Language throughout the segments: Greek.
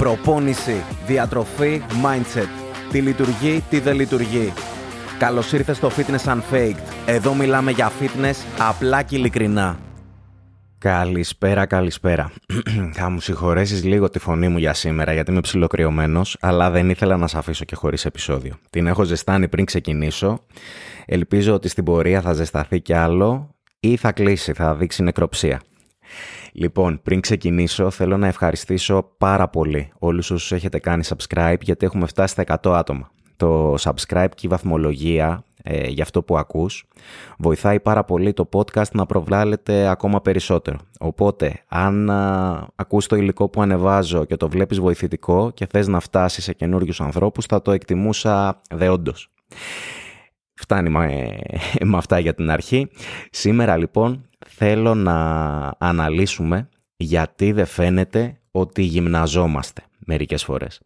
Προπόνηση, διατροφή, mindset. Τι λειτουργεί, τι δεν λειτουργεί. Καλώς ήρθες στο Fitness Unfaked. Εδώ μιλάμε για fitness απλά και ειλικρινά. Καλησπέρα, καλησπέρα. Θα μου συγχωρέσεις λίγο τη φωνή μου για σήμερα γιατί είμαι ψιλοκριωμένος, αλλά δεν ήθελα να σε αφήσω και χωρίς επεισόδιο. Την έχω ζεστάνει πριν ξεκινήσω. Ελπίζω ότι στην πορεία θα ζεσταθεί κι άλλο ή θα κλείσει, θα δείξει νεκροψία. Λοιπόν, πριν ξεκινήσω, θέλω να ευχαριστήσω πάρα πολύ όλους όσους έχετε κάνει subscribe, γιατί έχουμε φτάσει στα 100 άτομα. Το subscribe και η βαθμολογία ε, για αυτό που ακούς βοηθάει πάρα πολύ το podcast να προβάλλεται ακόμα περισσότερο. Οπότε, αν α, ακούς το υλικό που ανεβάζω και το βλέπεις βοηθητικό και θες να φτάσεις σε καινούριους ανθρώπους, θα το εκτιμούσα δεόντως. Φτάνει με, με αυτά για την αρχή. Σήμερα λοιπόν θέλω να αναλύσουμε γιατί δεν φαίνεται ότι γυμναζόμαστε μερικές φορές.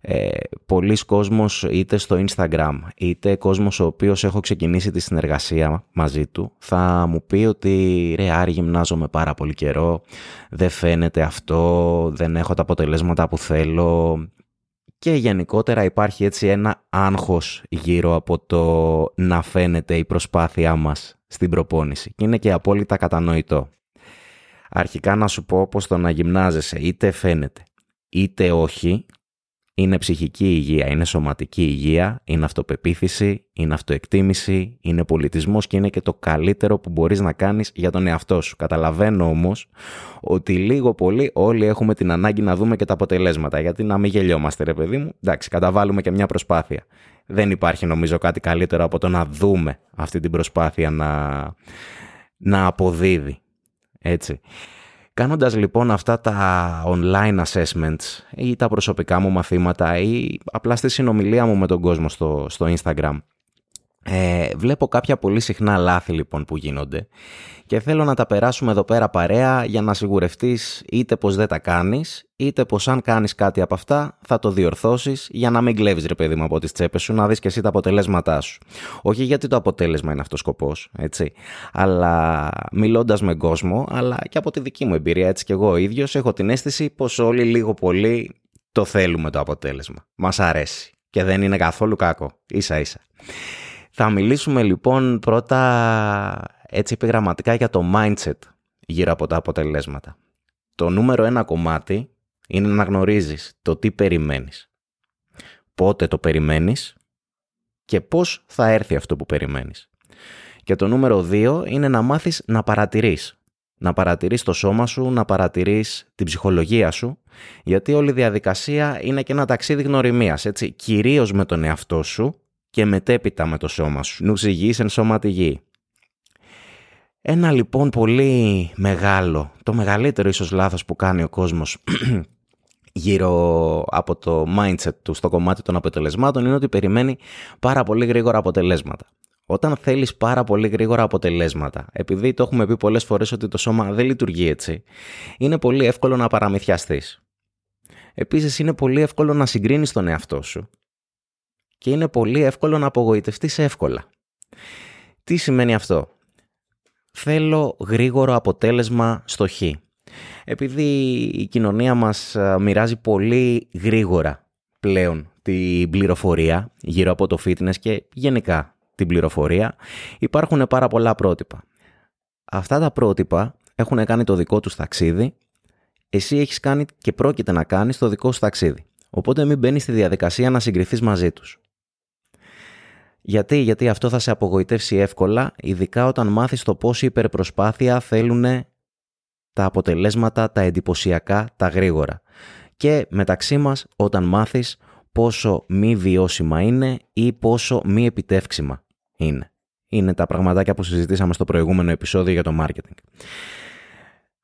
Ε, πολλοί κόσμος είτε στο Instagram είτε κόσμος ο οποίος έχω ξεκινήσει τη συνεργασία μαζί του θα μου πει ότι ρε Άρη γυμνάζομαι πάρα πολύ καιρό δεν φαίνεται αυτό, δεν έχω τα αποτελέσματα που θέλω και γενικότερα υπάρχει έτσι ένα άγχος γύρω από το να φαίνεται η προσπάθειά μας στην προπόνηση και είναι και απόλυτα κατανοητό. Αρχικά να σου πω πως το να γυμνάζεσαι είτε φαίνεται είτε όχι είναι ψυχική υγεία, είναι σωματική υγεία, είναι αυτοπεποίθηση, είναι αυτοεκτίμηση, είναι πολιτισμός και είναι και το καλύτερο που μπορείς να κάνεις για τον εαυτό σου. Καταλαβαίνω όμως ότι λίγο πολύ όλοι έχουμε την ανάγκη να δούμε και τα αποτελέσματα, γιατί να μην γελιόμαστε ρε παιδί μου, εντάξει καταβάλουμε και μια προσπάθεια. Δεν υπάρχει νομίζω κάτι καλύτερο από το να δούμε αυτή την προσπάθεια να, να αποδίδει. Έτσι. Κάνοντας λοιπόν αυτά τα online assessments ή τα προσωπικά μου μαθήματα ή απλά στη συνομιλία μου με τον κόσμο στο, στο Instagram, ε, βλέπω κάποια πολύ συχνά λάθη λοιπόν που γίνονται και θέλω να τα περάσουμε εδώ πέρα παρέα για να σιγουρευτείς είτε πως δεν τα κάνεις είτε πως αν κάνεις κάτι από αυτά θα το διορθώσεις για να μην κλέβεις ρε παιδί μου από τις τσέπες σου να δεις και εσύ τα αποτελέσματά σου. Όχι γιατί το αποτέλεσμα είναι αυτός σκοπός, έτσι, αλλά μιλώντας με κόσμο αλλά και από τη δική μου εμπειρία έτσι και εγώ ίδιος έχω την αίσθηση πως όλοι λίγο πολύ το θέλουμε το αποτέλεσμα. Μας αρέσει και δεν είναι καθόλου κακό, ίσα ίσα. Θα μιλήσουμε λοιπόν πρώτα έτσι επιγραμματικά για το mindset γύρω από τα αποτελέσματα. Το νούμερο ένα κομμάτι είναι να γνωρίζεις το τι περιμένεις. Πότε το περιμένεις και πώς θα έρθει αυτό που περιμένεις. Και το νούμερο δύο είναι να μάθεις να παρατηρείς. Να παρατηρείς το σώμα σου, να παρατηρείς την ψυχολογία σου, γιατί όλη η διαδικασία είναι και ένα ταξίδι γνωριμίας, έτσι, κυρίως με τον εαυτό σου και μετέπειτα με το σώμα σου. Νους υγιής εν σώματι γη. Ένα λοιπόν πολύ μεγάλο, το μεγαλύτερο ίσως λάθος που κάνει ο κόσμος γύρω από το mindset του στο κομμάτι των αποτελεσμάτων είναι ότι περιμένει πάρα πολύ γρήγορα αποτελέσματα. Όταν θέλεις πάρα πολύ γρήγορα αποτελέσματα, επειδή το έχουμε πει πολλές φορές ότι το σώμα δεν λειτουργεί έτσι, είναι πολύ εύκολο να παραμυθιαστείς. Επίσης είναι πολύ εύκολο να συγκρίνεις τον εαυτό σου και είναι πολύ εύκολο να απογοητευτείς εύκολα. Τι σημαίνει αυτό; Θέλω γρήγορο αποτέλεσμα στο χ. Επειδή η κοινωνία μας μοιράζει πολύ γρήγορα πλέον την πληροφορία γύρω από το fitness και γενικά την πληροφορία, υπάρχουν πάρα πολλά πρότυπα. Αυτά τα πρότυπα έχουν κάνει το δικό τους ταξίδι, εσύ έχεις κάνει και πρόκειται να κάνεις το δικό σου ταξίδι. Οπότε μην μπαίνεις στη διαδικασία να συγκριθείς μαζί τους. Γιατί, γιατί αυτό θα σε απογοητεύσει εύκολα, ειδικά όταν μάθεις το πόση υπερπροσπάθεια θέλουν τα αποτελέσματα, τα εντυπωσιακά, τα γρήγορα. Και μεταξύ μας όταν μάθεις πόσο μη βιώσιμα είναι ή πόσο μη επιτεύξιμα είναι. Είναι τα πραγματάκια που συζητήσαμε στο προηγούμενο επεισόδιο για το marketing.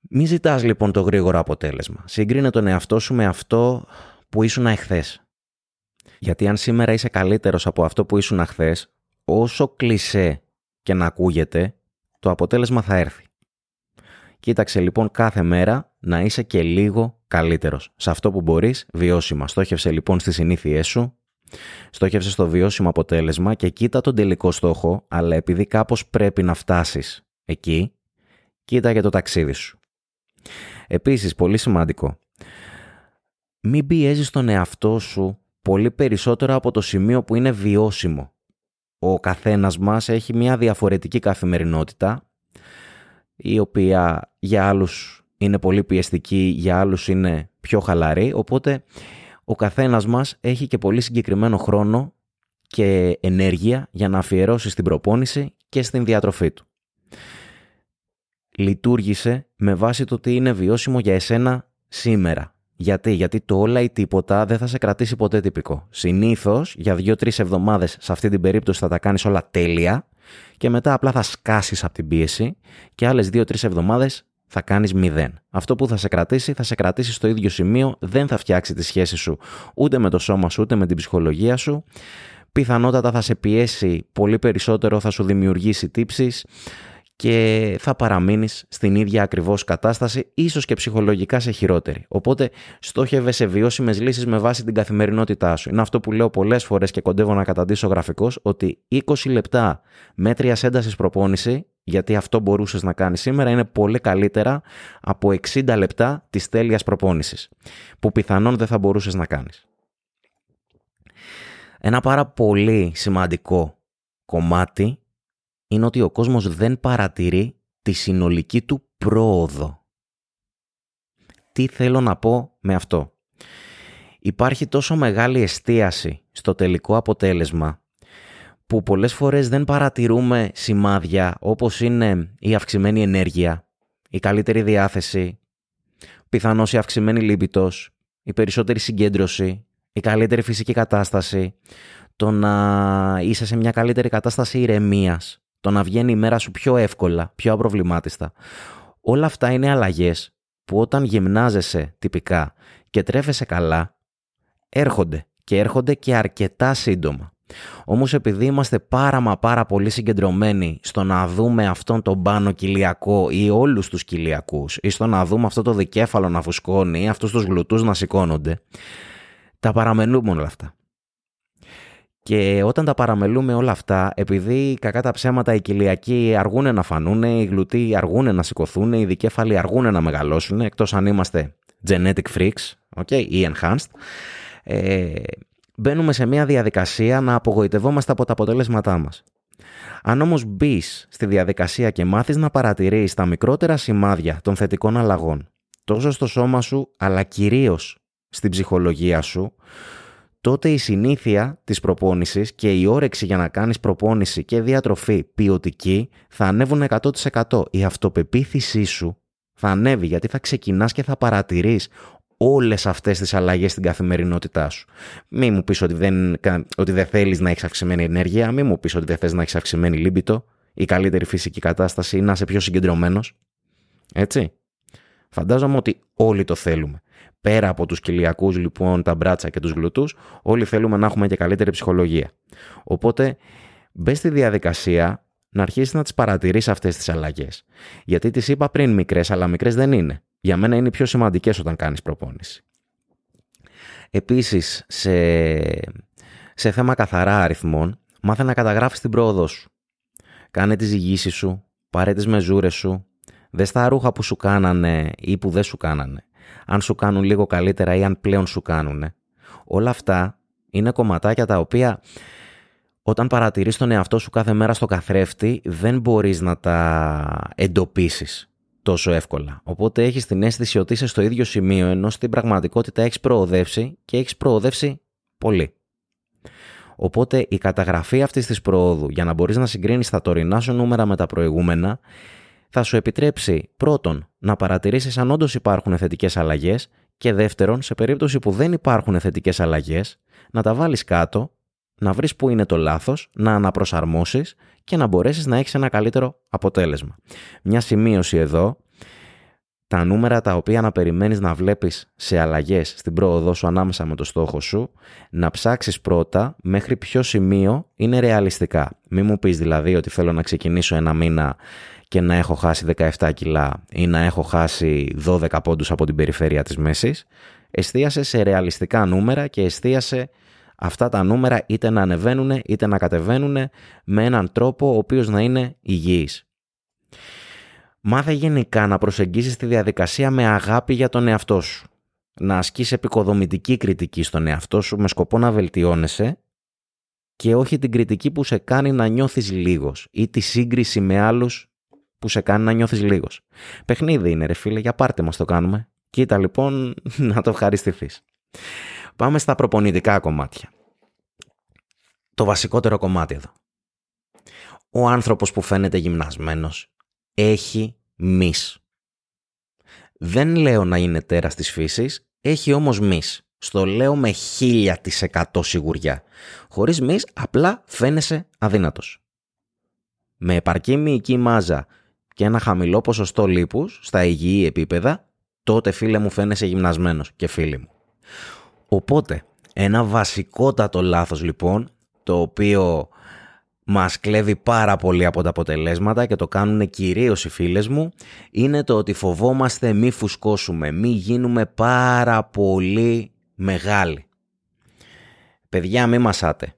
Μη ζητάς λοιπόν το γρήγορο αποτέλεσμα. Συγκρίνε τον εαυτό σου με αυτό που ήσουν εχθές. Γιατί αν σήμερα είσαι καλύτερος από αυτό που ήσουν χθε, όσο κλισέ και να ακούγεται, το αποτέλεσμα θα έρθει. Κοίταξε λοιπόν κάθε μέρα να είσαι και λίγο καλύτερος. Σε αυτό που μπορείς, βιώσιμα. Στόχευσε λοιπόν στις συνήθειές σου, στόχευσε στο βιώσιμο αποτέλεσμα και κοίτα τον τελικό στόχο, αλλά επειδή κάπως πρέπει να φτάσεις εκεί, κοίτα για το ταξίδι σου. Επίσης, πολύ σημαντικό, μην πιέζεις τον εαυτό σου πολύ περισσότερο από το σημείο που είναι βιώσιμο. Ο καθένας μας έχει μια διαφορετική καθημερινότητα, η οποία για άλλους είναι πολύ πιεστική, για άλλους είναι πιο χαλαρή, οπότε ο καθένας μας έχει και πολύ συγκεκριμένο χρόνο και ενέργεια για να αφιερώσει στην προπόνηση και στην διατροφή του. Λειτουργήσε με βάση το ότι είναι βιώσιμο για εσένα σήμερα. Γιατί, γιατί το όλα ή τίποτα δεν θα σε κρατήσει ποτέ τυπικό. Συνήθως για δύο-τρεις εβδομάδες σε αυτή την περίπτωση θα τα κάνεις όλα τέλεια και μετά απλά θα σκάσεις από την πίεση και άλλες δύο-τρεις εβδομάδες θα κάνεις μηδέν. Αυτό που θα σε κρατήσει, θα σε κρατήσει στο ίδιο σημείο, δεν θα φτιάξει τη σχέση σου ούτε με το σώμα σου, ούτε με την ψυχολογία σου. Πιθανότατα θα σε πιέσει πολύ περισσότερο, θα σου δημιουργήσει τύψεις και θα παραμείνεις στην ίδια ακριβώς κατάσταση, ίσως και ψυχολογικά σε χειρότερη. Οπότε στόχευε σε βιώσιμες λύσεις με βάση την καθημερινότητά σου. Είναι αυτό που λέω πολλές φορές και κοντεύω να καταντήσω γραφικώς, ότι 20 λεπτά μέτρια ένταση προπόνηση, γιατί αυτό μπορούσες να κάνεις σήμερα, είναι πολύ καλύτερα από 60 λεπτά της τέλειας προπόνησης, που πιθανόν δεν θα μπορούσες να κάνεις. Ένα πάρα πολύ σημαντικό κομμάτι είναι ότι ο κόσμος δεν παρατηρεί τη συνολική του πρόοδο. Τι θέλω να πω με αυτό; Υπάρχει τόσο μεγάλη εστίαση στο τελικό αποτέλεσμα που πολλές φορές δεν παρατηρούμε σημάδια όπως είναι η αυξημένη ενέργεια, η καλύτερη διάθεση, πιθανώς η αυξημένη λίμπητος, η περισσότερη συγκέντρωση, η καλύτερη φυσική κατάσταση, το να είσαι σε μια καλύτερη κατάσταση ηρεμίας, το να βγαίνει η μέρα σου πιο εύκολα, πιο απροβλημάτιστα. Όλα αυτά είναι αλλαγές που όταν γυμνάζεσαι τυπικά και τρέφεσαι καλά, έρχονται και έρχονται και αρκετά σύντομα. Όμως επειδή είμαστε πάρα μα πάρα πολύ συγκεντρωμένοι στο να δούμε αυτόν τον πάνω κοιλιακό ή όλους τους κοιλιακούς ή στο να δούμε αυτό το δικέφαλο να φουσκώνει ή αυτούς τους γλουτούς να σηκώνονται, τα παραμελούμε όλα αυτά. Και όταν τα παραμελούμε όλα αυτά, επειδή κακά τα ψέματα οι κοιλιακοί αργούν να φανούν, οι γλουτοί αργούν να σηκωθούν, οι δικέφαλοι αργούν να μεγαλώσουν, εκτός αν είμαστε genetic freaks okay, ή enhanced, ε, μπαίνουμε σε μια διαδικασία να απογοητευόμαστε από τα αποτελέσματά μας. Αν όμως μπεις στη διαδικασία και μάθεις να παρατηρείς τα μικρότερα σημάδια των θετικών αλλαγών, τόσο στο σώμα σου αλλά κυρίως στην ψυχολογία σου, τότε η συνήθεια της προπόνησης και η όρεξη για να κάνεις προπόνηση και διατροφή ποιοτική θα ανέβουν 100%. Η αυτοπεποίθησή σου θα ανέβει γιατί θα ξεκινάς και θα παρατηρείς όλες αυτές τις αλλαγές στην καθημερινότητά σου. Μη μου πεις ότι δεν, ότι δεν θέλεις να έχεις αυξημένη ενέργεια, μη μου πεις ότι δεν θες να έχεις αυξημένη λίμπητο, η καλύτερη φυσική κατάσταση ή να είσαι πιο συγκεντρωμένος. Έτσι. Φαντάζομαι ότι όλοι το θέλουμε. Πέρα από τους κοιλιακούς λοιπόν, τα μπράτσα και τους γλουτούς, όλοι θέλουμε να έχουμε και καλύτερη ψυχολογία. Οπότε μπες στη διαδικασία να αρχίσεις να τις παρατηρείς αυτές τις αλλαγές. Γιατί τις είπα πριν μικρές, αλλά μικρές δεν είναι. Για μένα είναι οι πιο σημαντικές όταν κάνεις προπόνηση. Επίσης, σε, σε θέμα καθαρά αριθμών, μάθε να καταγράφεις την πρόοδό σου. Κάνε τις ζυγίσεις σου, πάρε τις μεζούρες σου, δες τα ρούχα που σου κάνανε ή που δεν σου κάνανε αν σου κάνουν λίγο καλύτερα ή αν πλέον σου κάνουν. Όλα αυτά είναι κομματάκια τα οποία όταν παρατηρείς τον εαυτό σου κάθε μέρα στο καθρέφτη δεν μπορείς να τα εντοπίσεις τόσο εύκολα. Οπότε έχεις την αίσθηση ότι είσαι στο ίδιο σημείο ενώ στην πραγματικότητα έχεις προοδεύσει και έχεις προοδεύσει πολύ. Οπότε η καταγραφή αυτής της προόδου για να μπορείς να συγκρίνεις τα τωρινά σου νούμερα με τα προηγούμενα θα σου επιτρέψει πρώτον να παρατηρήσεις αν όντως υπάρχουν θετικές αλλαγές και δεύτερον, σε περίπτωση που δεν υπάρχουν θετικές αλλαγές, να τα βάλεις κάτω, να βρεις που είναι το λάθος, να αναπροσαρμόσεις και να μπορέσεις να έχεις ένα καλύτερο αποτέλεσμα. Μια σημείωση εδώ, τα νούμερα τα οποία να περιμένεις να βλέπεις σε αλλαγές στην πρόοδό σου ανάμεσα με το στόχο σου, να ψάξεις πρώτα μέχρι ποιο σημείο είναι ρεαλιστικά. Μην μου πεις δηλαδή ότι θέλω να ξεκινήσω ένα μήνα και να έχω χάσει 17 κιλά ή να έχω χάσει 12 πόντους από την περιφέρεια της μέσης, εστίασε σε ρεαλιστικά νούμερα και εστίασε αυτά τα νούμερα είτε να ανεβαίνουν είτε να κατεβαίνουν με έναν τρόπο ο οποίος να είναι υγιής. Μάθε γενικά να προσεγγίσεις τη διαδικασία με αγάπη για τον εαυτό σου. να ασκείς επικοδομητική κριτική στον εαυτό σου με σκοπό να βελτιώνεσαι και όχι την κριτική που σε κάνει να νιώθεις λίγος ή τη σύγκριση με άλλους που σε κάνει να νιώθεις λίγος. Παιχνίδι είναι ρε φίλε, για πάρτε μας το κάνουμε. Κοίτα λοιπόν να το ευχαριστηθείς. Πάμε στα προπονητικά κομμάτια. Το βασικότερο κομμάτι εδώ. Ο άνθρωπος που φαίνεται γυμνασμένος έχει μυς. Δεν λέω να είναι τέρας της φύσης, έχει όμως μυς. Στο λέω με χίλια της εκατό σιγουριά. Χωρίς μυς απλά φαίνεσαι αδύνατος. Με επαρκή μυϊκή μάζα και ένα χαμηλό ποσοστό λίπους στα υγιή επίπεδα, τότε φίλε μου φαίνεσαι γυμνασμένος και φίλοι μου. Οπότε, ένα βασικότατο λάθος λοιπόν, το οποίο μας κλέβει πάρα πολύ από τα αποτελέσματα και το κάνουν κυρίως οι φίλες μου, είναι το ότι φοβόμαστε μη φουσκώσουμε, μη γίνουμε πάρα πολύ μεγάλοι. Παιδιά μη μασάτε.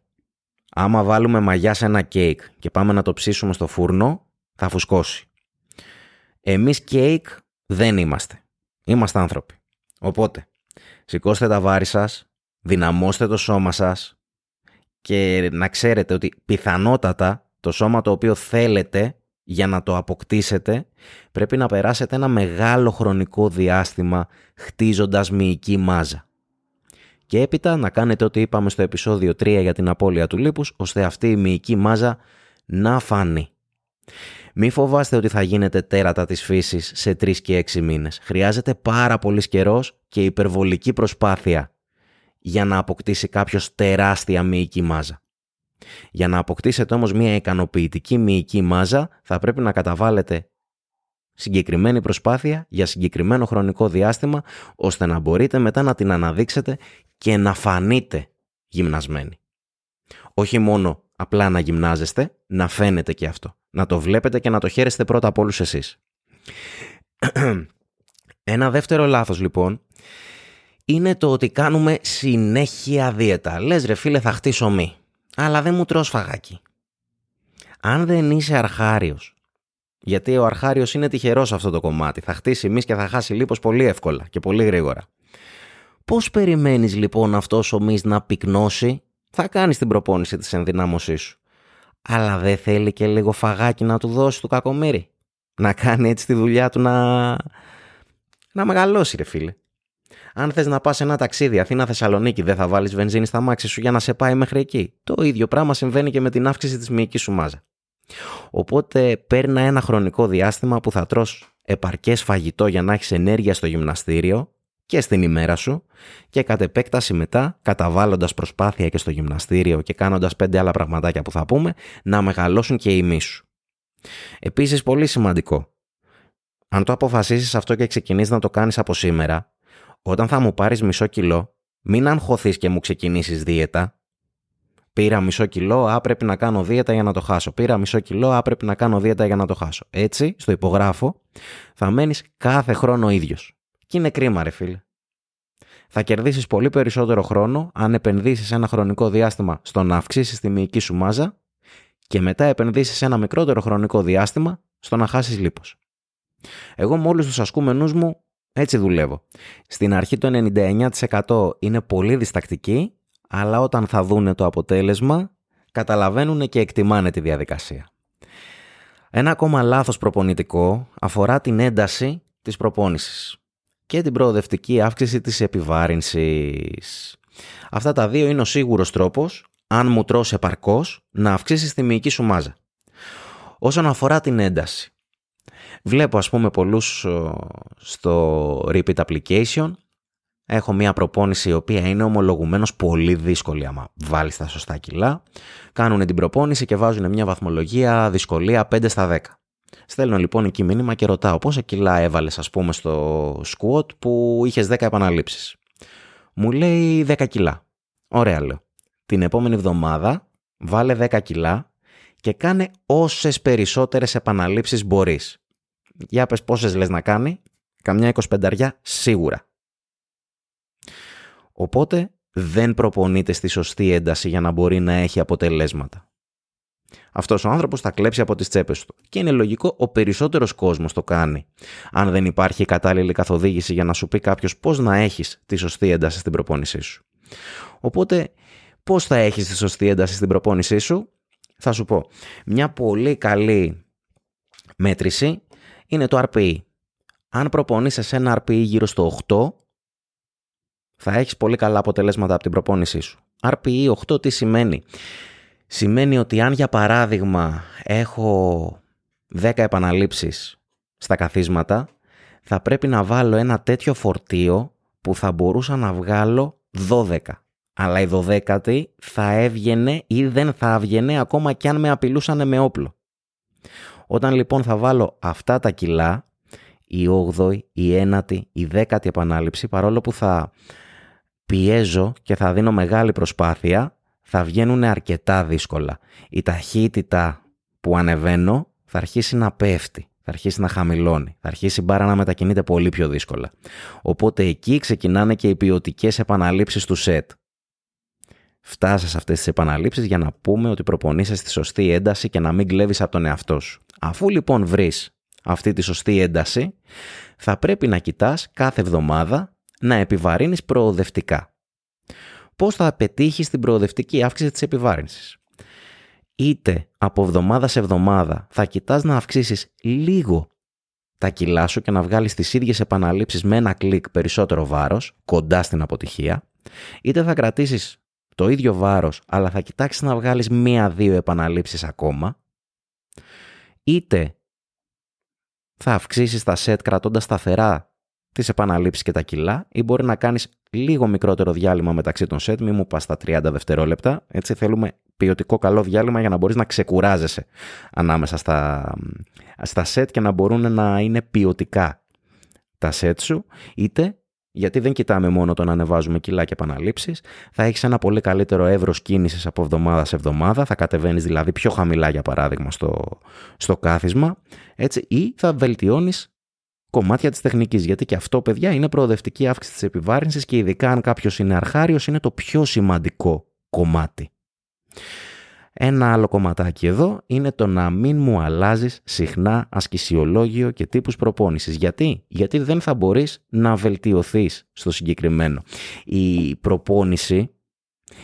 Άμα βάλουμε μαγιά σε ένα κέικ και πάμε να το ψήσουμε στο φούρνο, θα φουσκώσει. Εμείς κέικ δεν είμαστε. Είμαστε άνθρωποι. Οπότε, σηκώστε τα βάρη σας, δυναμώστε το σώμα σας και να ξέρετε ότι πιθανότατα το σώμα το οποίο θέλετε για να το αποκτήσετε πρέπει να περάσετε ένα μεγάλο χρονικό διάστημα χτίζοντας μυϊκή μάζα. Και έπειτα να κάνετε ό,τι είπαμε στο επεισόδιο 3 για την απώλεια του λίπους ώστε αυτή η μυϊκή μάζα να φανεί. Μη φοβάστε ότι θα γίνετε τέρατα της φύσης σε 3 και 6 μήνες. Χρειάζεται πάρα πολύς καιρός και υπερβολική προσπάθεια για να αποκτήσει κάποιος τεράστια μυϊκή μάζα. Για να αποκτήσετε όμως μια ικανοποιητική μυϊκή μάζα θα πρέπει να καταβάλλετε συγκεκριμένη προσπάθεια για συγκεκριμένο χρονικό διάστημα ώστε να μπορείτε μετά να την αναδείξετε και να φανείτε γυμνασμένοι. Όχι μόνο απλά να γυμνάζεστε, να φαίνεται και αυτό. Να το βλέπετε και να το χαίρεστε πρώτα από όλους εσείς. Ένα δεύτερο λάθος λοιπόν είναι το ότι κάνουμε συνέχεια δίαιτα. Λες ρε φίλε θα χτίσω μη, αλλά δεν μου τρως φαγάκι. Αν δεν είσαι αρχάριος, γιατί ο αρχάριος είναι τυχερός σε αυτό το κομμάτι, θα χτίσει μυς και θα χάσει λίπος πολύ εύκολα και πολύ γρήγορα. Πώς περιμένεις λοιπόν αυτός ο μυς να πυκνώσει, θα κάνεις την προπόνηση της ενδυνάμωσής σου. Αλλά δεν θέλει και λίγο φαγάκι να του δώσει του κακομύρι. Να κάνει έτσι τη δουλειά του να... να μεγαλώσει ρε φίλε. Αν θες να πας ένα ταξίδι Αθήνα-Θεσσαλονίκη, δεν θα βάλεις βενζίνη στα μάξι σου για να σε πάει μέχρι εκεί. Το ίδιο πράγμα συμβαίνει και με την αύξηση της μυϊκής σου μάζα. Οπότε παίρνει ένα χρονικό διάστημα που θα τρως επαρκές φαγητό για να έχεις ενέργεια στο γυμναστήριο και στην ημέρα σου και κατ' επέκταση μετά, καταβάλλοντας προσπάθεια και στο γυμναστήριο και κάνοντας πέντε άλλα πραγματάκια που θα πούμε, να μεγαλώσουν και οι μη σου. Επίσης πολύ σημαντικό, αν το αποφασίσεις αυτό και ξεκινήσεις να το κάνεις από σήμερα, όταν θα μου πάρεις μισό κιλό, μην αγχωθείς και μου ξεκινήσεις δίαιτα. Πήρα μισό κιλό, α, πρέπει να κάνω δίαιτα για να το χάσω. Πήρα μισό κιλό, α, πρέπει να κάνω δίαιτα για να το χάσω. Έτσι, στο υπογράφω, θα μένεις κάθε χρόνο ίδιος. Και είναι κρίμα ρε φίλε. Θα κερδίσεις πολύ περισσότερο χρόνο αν επενδύσεις ένα χρονικό διάστημα στο να αυξήσεις τη μυϊκή σου μάζα και μετά επενδύσεις ένα μικρότερο χρονικό διάστημα στο να χάσεις λίπος. Εγώ με όλους τους ασκούμενους μου έτσι δουλεύω. Στην αρχή το 99% είναι πολύ διστακτικοί, αλλά όταν θα δούνε το αποτέλεσμα, καταλαβαίνουν και εκτιμάνε τη διαδικασία. Ένα ακόμα λάθος προπονητικό αφορά την ένταση της προπόνησης και την προοδευτική αύξηση της επιβάρυνσης. Αυτά τα δύο είναι ο σίγουρος τρόπος, αν μου τρως επαρκώς, να αυξήσεις τη μυϊκή σου μάζα. Όσον αφορά την ένταση, Βλέπω ας πούμε πολλούς στο repeat application. Έχω μια προπόνηση η οποία είναι ομολογουμένως πολύ δύσκολη άμα βάλεις τα σωστά κιλά. Κάνουν την προπόνηση και βάζουν μια βαθμολογία δυσκολία 5 στα 10. Στέλνω λοιπόν εκεί μήνυμα και ρωτάω πόσα κιλά έβαλες ας πούμε στο squat που είχες 10 επαναλήψεις; Μου λέει 10 κιλά. Ωραία λέω. Την επόμενη εβδομάδα βάλε 10 κιλά και κάνε όσες περισσότερες επαναλήψεις μπορείς. Για πες πόσες λες να κάνει. Καμιά 25 σίγουρα. Οπότε δεν προπονείται στη σωστή ένταση για να μπορεί να έχει αποτελέσματα. Αυτός ο άνθρωπος θα κλέψει από τις τσέπες του. Και είναι λογικό ο περισσότερος κόσμος το κάνει. Αν δεν υπάρχει κατάλληλη καθοδήγηση για να σου πει κάποιος πώς να έχεις τη σωστή ένταση στην προπόνησή σου. Οπότε πώς θα έχεις τη σωστή ένταση στην προπόνησή σου; Θα σου πω, μια πολύ καλή μέτρηση είναι το RPE. Αν προπονείσαι σε ένα RPE γύρω στο 8, θα έχεις πολύ καλά αποτελέσματα από την προπόνησή σου. RPE 8 τι σημαίνει; Σημαίνει ότι αν για παράδειγμα έχω 10 επαναλήψεις στα καθίσματα, θα πρέπει να βάλω ένα τέτοιο φορτίο που θα μπορούσα να βγάλω 12. Αλλά η 12η θα έβγαινε ή δεν θα έβγαινε ακόμα κι αν με απειλούσαν με όπλο. Όταν λοιπόν θα βάλω αυτά τα κιλά, η 8η, η 9η, η 10η επανάληψη, παρόλο που θα πιέζω και θα δίνω μεγάλη προσπάθεια, θα βγαίνουν αρκετά δύσκολα. Η ταχύτητα που ανεβαίνω θα αρχίσει να πέφτει, θα αρχίσει να χαμηλώνει, θα αρχίσει η μπάρα να μετακινείται πολύ πιο δύσκολα. Οπότε εκεί ξεκινάνε και οι ποιοτικές επαναλήψεις του σετ. Φτάσα σε αυτές τις επαναλήψεις για να πούμε ότι προπονείσαι στη σωστή ένταση και να μην κλέβεις από τον εαυτό σου. Αφού λοιπόν βρεις αυτή τη σωστή ένταση, θα πρέπει να κοιτάς κάθε εβδομάδα να επιβαρύνεις προοδευτικά. Πώς θα πετύχεις την προοδευτική αύξηση της επιβάρυνσης. Είτε από εβδομάδα σε εβδομάδα θα κοιτάς να αυξήσεις λίγο τα κιλά σου και να βγάλεις τις ίδιες επαναλήψεις με ένα κλικ περισσότερο βάρος, κοντά στην αποτυχία, είτε θα κρατήσεις το ίδιο βάρος, αλλά θα κοιτάξεις να βγάλεις μία-δύο επαναλήψεις ακόμα, είτε θα αυξήσεις τα σετ κρατώντας σταθερά τις επαναλήψεις και τα κιλά ή μπορεί να κάνεις λίγο μικρότερο διάλειμμα μεταξύ των σετ, μην μου πας στα 30 δευτερόλεπτα, έτσι θέλουμε ποιοτικό καλό διάλειμμα για να μπορείς να ξεκουράζεσαι ανάμεσα στα, στα σετ και να μπορούν να είναι ποιοτικά τα σετ σου, είτε γιατί δεν κοιτάμε μόνο το να ανεβάζουμε κιλά και επαναλήψεις, θα έχεις ένα πολύ καλύτερο εύρος κίνησης από εβδομάδα σε εβδομάδα, θα κατεβαίνεις δηλαδή πιο χαμηλά για παράδειγμα στο, στο κάθισμα, έτσι, ή θα βελτιώνεις κομμάτια της τεχνικής, γιατί και αυτό παιδιά είναι προοδευτική αύξηση της επιβάρυνσης και ειδικά αν κάποιος είναι αρχάριος είναι το πιο σημαντικό κομμάτι. Ένα άλλο κομματάκι εδώ είναι το να μην μου αλλάζεις συχνά ασκησιολόγιο και τύπους προπόνησης. Γιατί; Γιατί δεν θα μπορείς να βελτιωθείς στο συγκεκριμένο. Η προπόνηση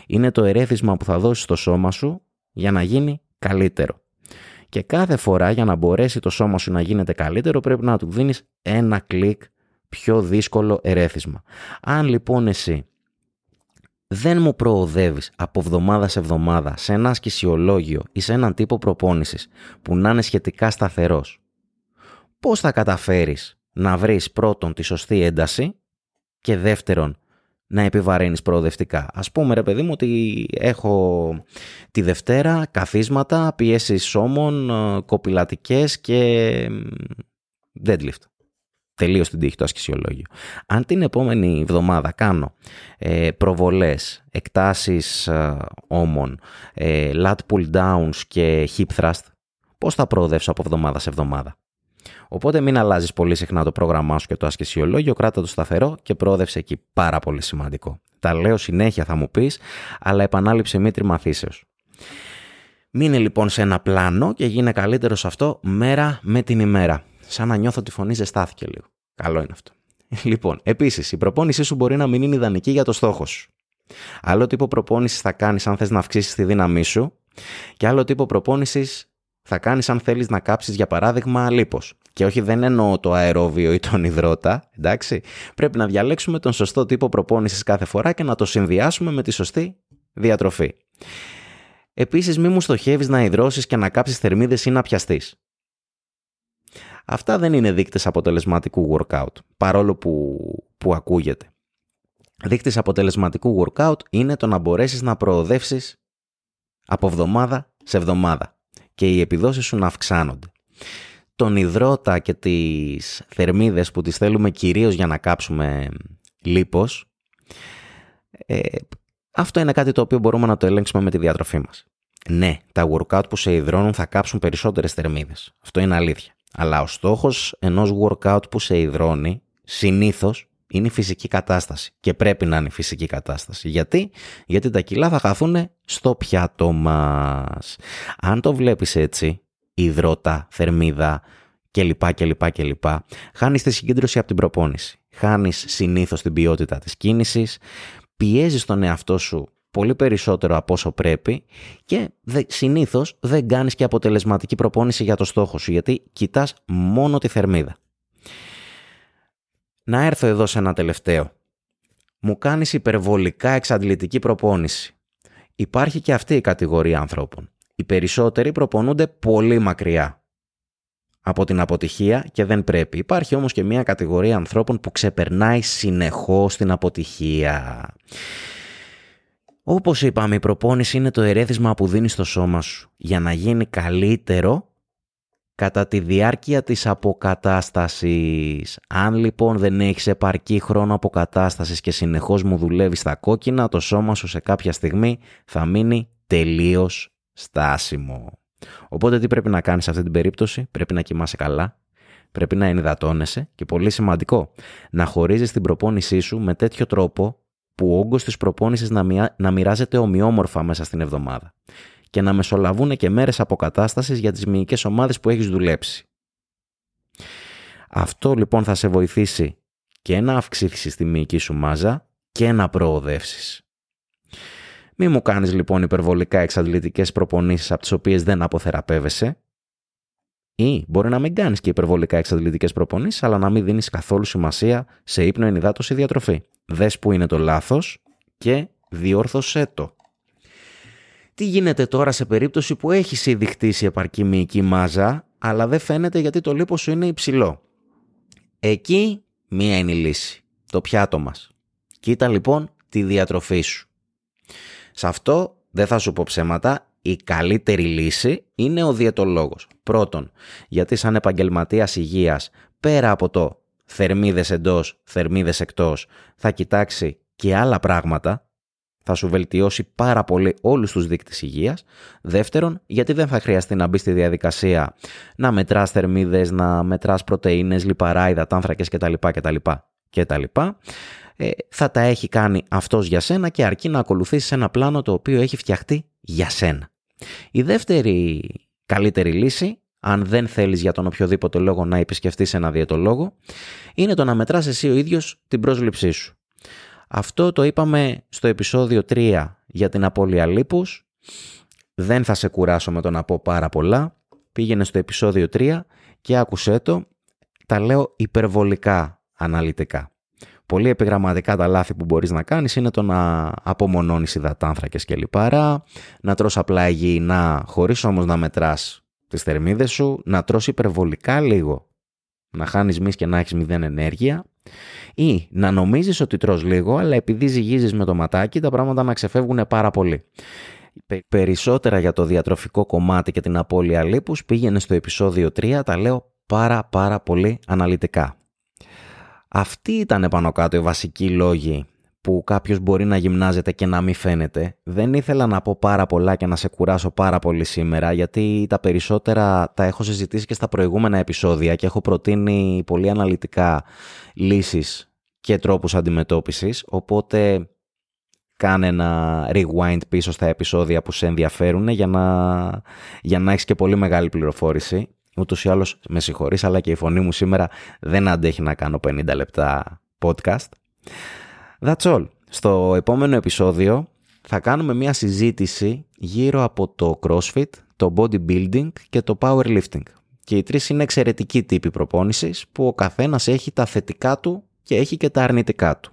είναι το ερέθισμα που θα δώσεις στο σώμα σου για να γίνει καλύτερο. Και κάθε φορά για να μπορέσει το σώμα σου να γίνεται καλύτερο πρέπει να του δίνεις ένα κλικ πιο δύσκολο ερέθισμα. Αν λοιπόν εσύ δεν μου προοδεύεις από εβδομάδα σε εβδομάδα σε ένα ασκησιολόγιο ή σε έναν τύπο προπόνησης που να είναι σχετικά σταθερός, πώς θα καταφέρεις να βρεις πρώτον τη σωστή ένταση και δεύτερον να επιβαρύνεις προοδευτικά. Ας πούμε ρε παιδί μου ότι έχω τη Δευτέρα καθίσματα, πιέσεις σώμων, ε, κοπηλατικές και deadlift τελείως την τύχη το ασκησιολόγιο. Αν την επόμενη εβδομάδα κάνω ε, προβολές, εκτάσεις ε, όμων, ε, lat pull downs και hip thrust, πώς θα προοδεύσω από εβδομάδα σε εβδομάδα; Οπότε μην αλλάζεις πολύ συχνά το πρόγραμμά σου και το ασκησιολόγιο, κράτα το σταθερό και πρόοδευσε εκεί. Πάρα πολύ σημαντικό. Τα λέω συνέχεια θα μου πεις, αλλά επανάληψη μήτρη μαθήσεως. Μείνε λοιπόν σε ένα πλάνο και γίνε καλύτερος σε αυτό μέρα με την ημέρα σαν να νιώθω ότι η φωνή ζεστάθηκε λίγο. Καλό είναι αυτό. Λοιπόν, επίσης, η προπόνησή σου μπορεί να μην είναι ιδανική για το στόχο σου. Άλλο τύπο προπόνησης θα κάνεις αν θες να αυξήσεις τη δύναμή σου, και άλλο τύπο προπόνησης θα κάνεις αν θέλεις να κάψεις, για παράδειγμα, λίπος. Και όχι, δεν εννοώ το αερόβιο ή τον υδρότα, εντάξει. Πρέπει να διαλέξουμε τον σωστό τύπο προπόνησης κάθε φορά και να το συνδυάσουμε με τη σωστή διατροφή. Επίσης, μη μου στοχεύεις να υδρώσεις και να κάψεις θερμίδες ή να πιαστείς. Αυτά δεν είναι δείκτες αποτελεσματικού workout, παρόλο που, που ακούγεται. Δείκτες αποτελεσματικού workout είναι το να μπορέσεις να προοδεύσεις από εβδομάδα σε εβδομάδα και οι επιδόσεις σου να αυξάνονται. Τον υδρότα και τις θερμίδες που τις θέλουμε κυρίως για να κάψουμε λίπος, ε, αυτό είναι κάτι το οποίο μπορούμε να το ελέγξουμε με τη διατροφή μας. Ναι, τα workout που σε υδρώνουν θα κάψουν περισσότερες θερμίδες. Αυτό είναι αλήθεια. Αλλά ο στόχος ενός workout που σε υδρώνει συνήθως είναι η φυσική κατάσταση και πρέπει να είναι η φυσική κατάσταση. Γιατί, Γιατί τα κιλά θα χαθούν στο πιάτο μας. Αν το βλέπεις έτσι, υδρότα, θερμίδα κλπ. κλπ, κλπ. Χάνεις τη συγκέντρωση από την προπόνηση. Χάνεις συνήθως την ποιότητα της κίνησης, πιέζεις τον εαυτό σου πολύ περισσότερο από όσο πρέπει και δε, συνήθως δεν κάνεις και αποτελεσματική προπόνηση για το στόχο σου γιατί κοιτάς μόνο τη θερμίδα. Να έρθω εδώ σε ένα τελευταίο. Μου κάνεις υπερβολικά εξαντλητική προπόνηση. Υπάρχει και αυτή η κατηγορία ανθρώπων. Οι περισσότεροι προπονούνται πολύ μακριά από την αποτυχία και δεν πρέπει. Υπάρχει όμως και μια κατηγορία ανθρώπων που ξεπερνάει συνεχώς την αποτυχία. Όπως είπαμε, η προπόνηση είναι το ερέθισμα που δίνεις στο σώμα σου για να γίνει καλύτερο κατά τη διάρκεια της αποκατάστασης. Αν λοιπόν δεν έχεις επαρκή χρόνο αποκατάστασης και συνεχώς μου δουλεύεις στα κόκκινα, το σώμα σου σε κάποια στιγμή θα μείνει τελείως στάσιμο. Οπότε τι πρέπει να κάνεις σε αυτή την περίπτωση, πρέπει να κοιμάσαι καλά, πρέπει να ενυδατώνεσαι και πολύ σημαντικό, να χωρίζεις την προπόνησή σου με τέτοιο τρόπο που ο όγκος της προπόνησης να, να μοιράζεται ομοιόμορφα μέσα στην εβδομάδα και να μεσολαβούν και μέρες αποκατάστασης για τις μυϊκές ομάδες που έχεις δουλέψει. Αυτό λοιπόν θα σε βοηθήσει και να αυξήσεις τη μυϊκή σου μάζα και να προοδεύσεις. Μη μου κάνεις λοιπόν υπερβολικά εξαντλητικές προπονήσεις από τις οποίες δεν αποθεραπεύεσαι ή μπορεί να μην κάνεις και υπερβολικά εξαντλητικές προπονήσεις αλλά να μην δίνεις καθόλου σημασία σε ύπνο, ενυδάτωση, διατροφή. Δες που είναι το λάθος και διόρθωσέ το. Τι γίνεται τώρα σε περίπτωση που έχεις ήδη χτίσει επαρκή μυϊκή μάζα, αλλά δεν φαίνεται γιατί το λίπος σου είναι υψηλό; Εκεί μία είναι η λύση. Το πιάτο μας. Κοίτα λοιπόν τη διατροφή σου. Σε αυτό δεν θα σου πω ψέματα, η καλύτερη λύση είναι ο διαιτολόγος. Πρώτον, γιατί σαν επαγγελματίας υγείας, πέρα από το θερμίδες εντός, θερμίδες εκτός, θα κοιτάξει και άλλα πράγματα, θα σου βελτιώσει πάρα πολύ όλους τους δείκτες υγείας. Δεύτερον, γιατί δεν θα χρειαστεί να μπει στη διαδικασία να μετράς θερμίδες, να μετράς πρωτεΐνες, λιπαρά, υδατάνθρακες κτλ. κτλ, κτλ. Ε, θα τα έχει κάνει αυτός για σένα και αρκεί να ακολουθήσεις ένα πλάνο το οποίο έχει φτιαχτεί για σένα. Η δεύτερη καλύτερη λύση, αν δεν θέλεις για τον οποιοδήποτε λόγο να επισκεφτείς ένα διαιτολόγο, είναι το να μετράς εσύ ο ίδιος την πρόσληψή σου. Αυτό το είπαμε στο επεισόδιο 3 για την απώλεια λίπους. Δεν θα σε κουράσω με το να πω πάρα πολλά. Πήγαινε στο επεισόδιο 3 και άκουσέ το. Τα λέω υπερβολικά αναλυτικά. Πολύ επιγραμματικά τα λάθη που μπορείς να κάνεις είναι το να απομονώνεις υδατάνθρακες και λιπαρά, να τρως απλά υγιεινά χωρίς όμως να μετράς τις θερμίδες σου, να τρως υπερβολικά λίγο, να χάνεις μυς και να έχεις μηδέν ενέργεια ή να νομίζεις ότι τρως λίγο, αλλά επειδή ζυγίζεις με το ματάκι, τα πράγματα να ξεφεύγουν πάρα πολύ. Περισσότερα για το διατροφικό κομμάτι και την απώλεια λίπους πήγαινε στο επεισόδιο 3, τα λέω πάρα πάρα πολύ αναλυτικά. Αυτοί ήταν πάνω κάτω οι βασικοί λόγοι που κάποιος μπορεί να γυμνάζεται και να μην φαίνεται. Δεν ήθελα να πω πάρα πολλά και να σε κουράσω πάρα πολύ σήμερα, γιατί τα περισσότερα τα έχω συζητήσει και στα προηγούμενα επεισόδια και έχω προτείνει πολύ αναλυτικά λύσεις και τρόπους αντιμετώπισης, οπότε κάνε ένα rewind πίσω στα επεισόδια που σε ενδιαφέρουν για να, για να έχεις και πολύ μεγάλη πληροφόρηση. Ούτως ή άλλως με συγχωρείς, αλλά και η φωνή μου σήμερα δεν αντέχει να κάνω 50 λεπτά podcast. That's all. Στο επόμενο επεισόδιο θα κάνουμε μια συζήτηση γύρω από το CrossFit, το bodybuilding και το powerlifting. Και οι τρεις είναι εξαιρετικοί τύποι προπόνησης που ο καθένας έχει τα θετικά του και έχει και τα αρνητικά του.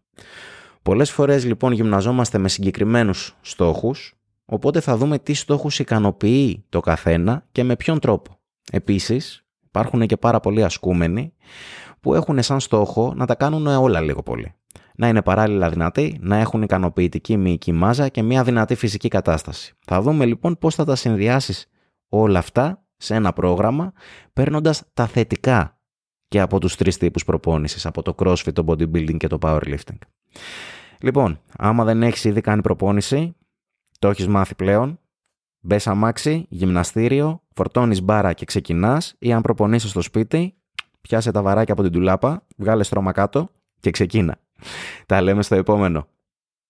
Πολλές φορές λοιπόν γυμναζόμαστε με συγκεκριμένους στόχους, οπότε θα δούμε τι στόχους ικανοποιεί το καθένα και με ποιον τρόπο. Επίσης υπάρχουν και πάρα πολλοί ασκούμενοι που έχουν σαν στόχο να τα κάνουν όλα λίγο πολύ να είναι παράλληλα δυνατοί, να έχουν ικανοποιητική μυϊκή μάζα και μια δυνατή φυσική κατάσταση. Θα δούμε λοιπόν πώς θα τα συνδυάσεις όλα αυτά σε ένα πρόγραμμα, παίρνοντας τα θετικά και από τους τρεις τύπους προπόνησης, από το crossfit, το bodybuilding και το powerlifting. Λοιπόν, άμα δεν έχεις ήδη κάνει προπόνηση, το έχεις μάθει πλέον, μπες αμάξι, γυμναστήριο, φορτώνεις μπάρα και ξεκινάς ή αν προπονήσεις στο σπίτι, πιάσε τα βαράκια από την τουλάπα, βγάλε στρώμα κάτω και ξεκίνα. Τα λέμε στο επόμενο.